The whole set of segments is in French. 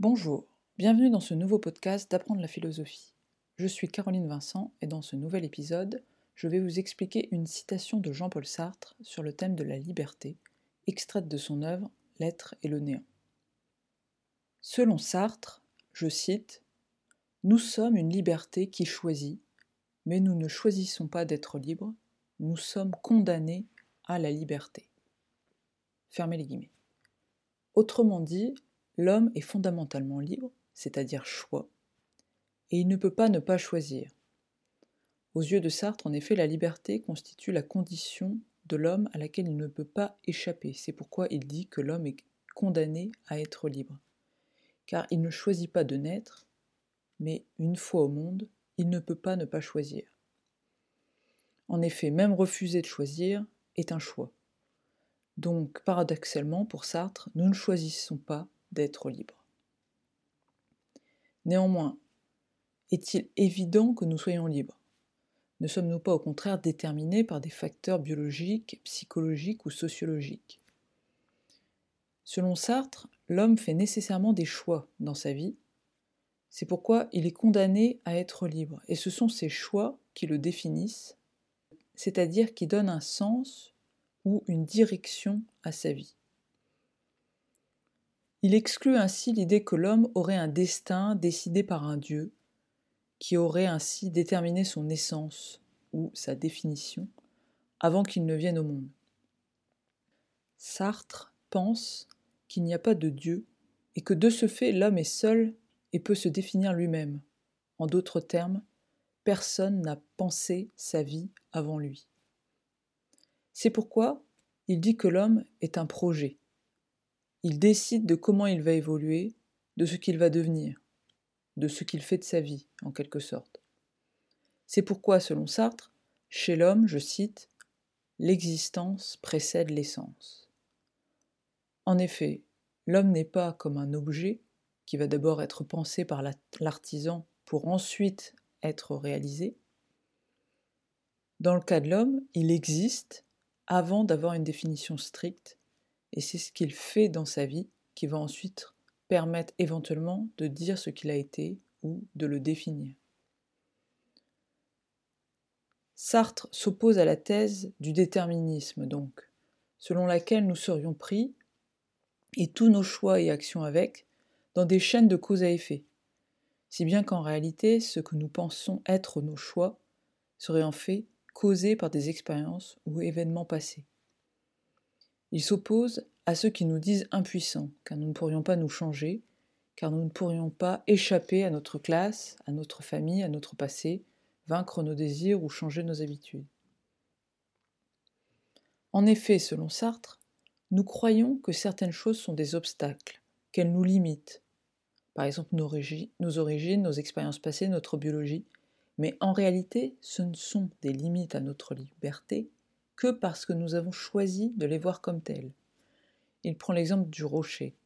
Bonjour, bienvenue dans ce nouveau podcast d'apprendre la philosophie. Je suis Caroline Vincent et dans ce nouvel épisode, je vais vous expliquer une citation de Jean-Paul Sartre sur le thème de la liberté, extraite de son œuvre L'être et le néant. Selon Sartre, je cite, Nous sommes une liberté qui choisit, mais nous ne choisissons pas d'être libres, nous sommes condamnés à la liberté. Fermez les guillemets. Autrement dit, l'homme est fondamentalement libre, c'est-à-dire choix, et il ne peut pas ne pas choisir. Aux yeux de Sartre, en effet, la liberté constitue la condition de l'homme à laquelle il ne peut pas échapper. C'est pourquoi il dit que l'homme est condamné à être libre. Car il ne choisit pas de naître, mais une fois au monde, il ne peut pas ne pas choisir. En effet, même refuser de choisir est un choix. Donc, paradoxalement, pour Sartre, nous ne choisissons pas d'être libres. Néanmoins, est-il évident que nous soyons libres? Ne sommes-nous pas au contraire déterminés par des facteurs biologiques, psychologiques ou sociologiques? Selon Sartre, l'homme fait nécessairement des choix dans sa vie. C'est pourquoi il est condamné à être libre. Et ce sont ces choix qui le définissent, c'est-à-dire qui donnent un sens ou une direction à sa vie. Il exclut ainsi l'idée que l'homme aurait un destin décidé par un Dieu, qui aurait ainsi déterminé son essence ou sa définition avant qu'il ne vienne au monde. Sartre pense qu'il n'y a pas de Dieu et que de ce fait l'homme est seul et peut se définir lui-même. En d'autres termes, personne n'a pensé sa vie avant lui. C'est pourquoi il dit que l'homme est un projet. Il décide de comment il va évoluer, de ce qu'il va devenir, de ce qu'il fait de sa vie, en quelque sorte. C'est pourquoi, selon Sartre, chez l'homme, je cite, l'existence précède l'essence. En effet, l'homme n'est pas comme un objet qui va d'abord être pensé par l'artisan pour ensuite être réalisé. Dans le cas de l'homme, il existe avant d'avoir une définition stricte, et c'est ce qu'il fait dans sa vie qui va ensuite permettre éventuellement de dire ce qu'il a été ou de le définir. Sartre s'oppose à la thèse du déterminisme, donc, selon laquelle nous serions pris, et tous nos choix et actions avec, dans des chaînes de cause à effet, si bien qu'en réalité, ce que nous pensons être nos choix serait en fait causés par des expériences ou événements passés. Il s'oppose à ceux qui nous disent impuissants, car nous ne pourrions pas nous changer, car nous ne pourrions pas échapper à notre classe, à notre famille, à notre passé, vaincre nos désirs ou changer nos habitudes. En effet, selon Sartre, nous croyons que certaines choses sont des obstacles, qu'elles nous limitent, par exemple nos, nos origines, nos expériences passées, notre biologie, mais en réalité, ce ne sont des limites à notre liberté que parce que nous avons choisi de les voir comme telles. Il prend l'exemple du rocher.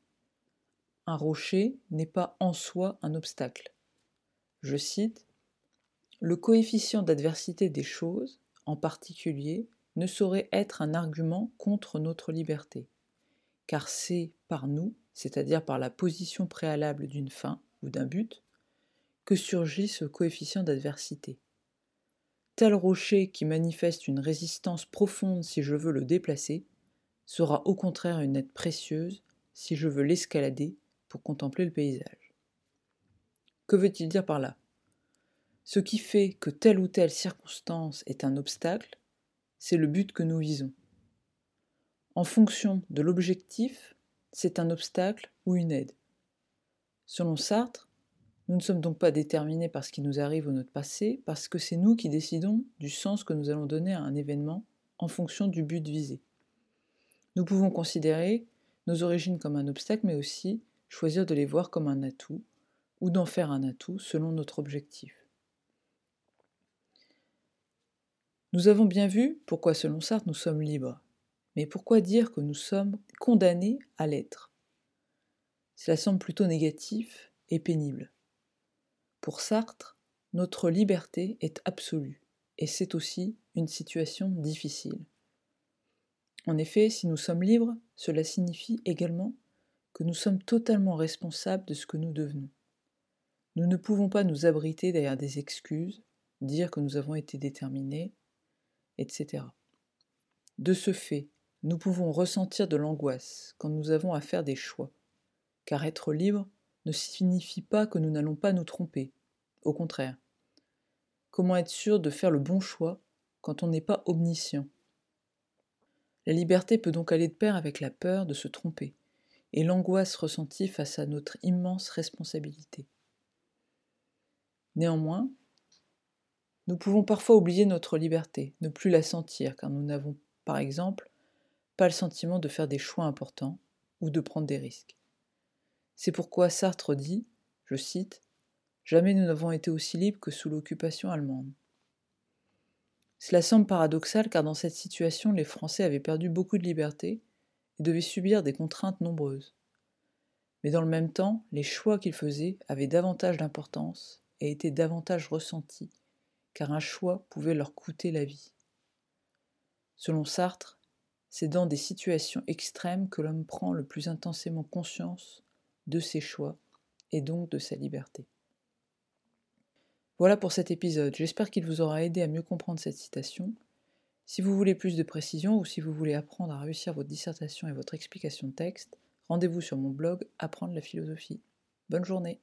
Un rocher n'est pas en soi un obstacle. Je cite Le coefficient d'adversité des choses, en particulier, ne saurait être un argument contre notre liberté, car c'est par nous, c'est-à-dire par la position préalable d'une fin ou d'un but, que surgit ce coefficient d'adversité. Tel rocher qui manifeste une résistance profonde si je veux le déplacer, sera au contraire une aide précieuse si je veux l'escalader pour contempler le paysage. Que veut-il dire par là? Ce qui fait que telle ou telle circonstance est un obstacle, c'est le but que nous visons. En fonction de l'objectif, c'est un obstacle ou une aide. Selon Sartre, nous ne sommes donc pas déterminés par ce qui nous arrive ou notre passé, parce que c'est nous qui décidons du sens que nous allons donner à un événement en fonction du but visé. Nous pouvons considérer nos origines comme un obstacle, mais aussi choisir de les voir comme un atout, ou d'en faire un atout selon notre objectif. Nous avons bien vu pourquoi, selon Sartre, nous sommes libres. Mais pourquoi dire que nous sommes condamnés à l'être? Cela semble plutôt négatif et pénible. Pour Sartre, notre liberté est absolue, et c'est aussi une situation difficile. En effet, si nous sommes libres, cela signifie également que nous sommes totalement responsables de ce que nous devenons. Nous ne pouvons pas nous abriter derrière des excuses, dire que nous avons été déterminés, etc. De ce fait, nous pouvons ressentir de l'angoisse quand nous avons à faire des choix, car être libre ne signifie pas que nous n'allons pas nous tromper, au contraire. Comment être sûr de faire le bon choix quand on n'est pas omniscient? La liberté peut donc aller de pair avec la peur de se tromper et l'angoisse ressentie face à notre immense responsabilité. Néanmoins, nous pouvons parfois oublier notre liberté, ne plus la sentir, car nous n'avons, par exemple, pas le sentiment de faire des choix importants ou de prendre des risques. C'est pourquoi Sartre dit, je cite, Jamais nous n'avons été aussi libres que sous l'occupation allemande. Cela semble paradoxal car dans cette situation, les Français avaient perdu beaucoup de liberté et devaient subir des contraintes nombreuses. Mais dans le même temps, les choix qu'ils faisaient avaient davantage d'importance et étaient davantage ressentis, car un choix pouvait leur coûter la vie. Selon Sartre, c'est dans des situations extrêmes que l'homme prend le plus intensément conscience de ses choix et donc de sa liberté. Voilà pour cet épisode, j'espère qu'il vous aura aidé à mieux comprendre cette citation. Si vous voulez plus de précision ou si vous voulez apprendre à réussir votre dissertation et votre explication de texte, rendez-vous sur mon blog Apprendre la philosophie. Bonne journée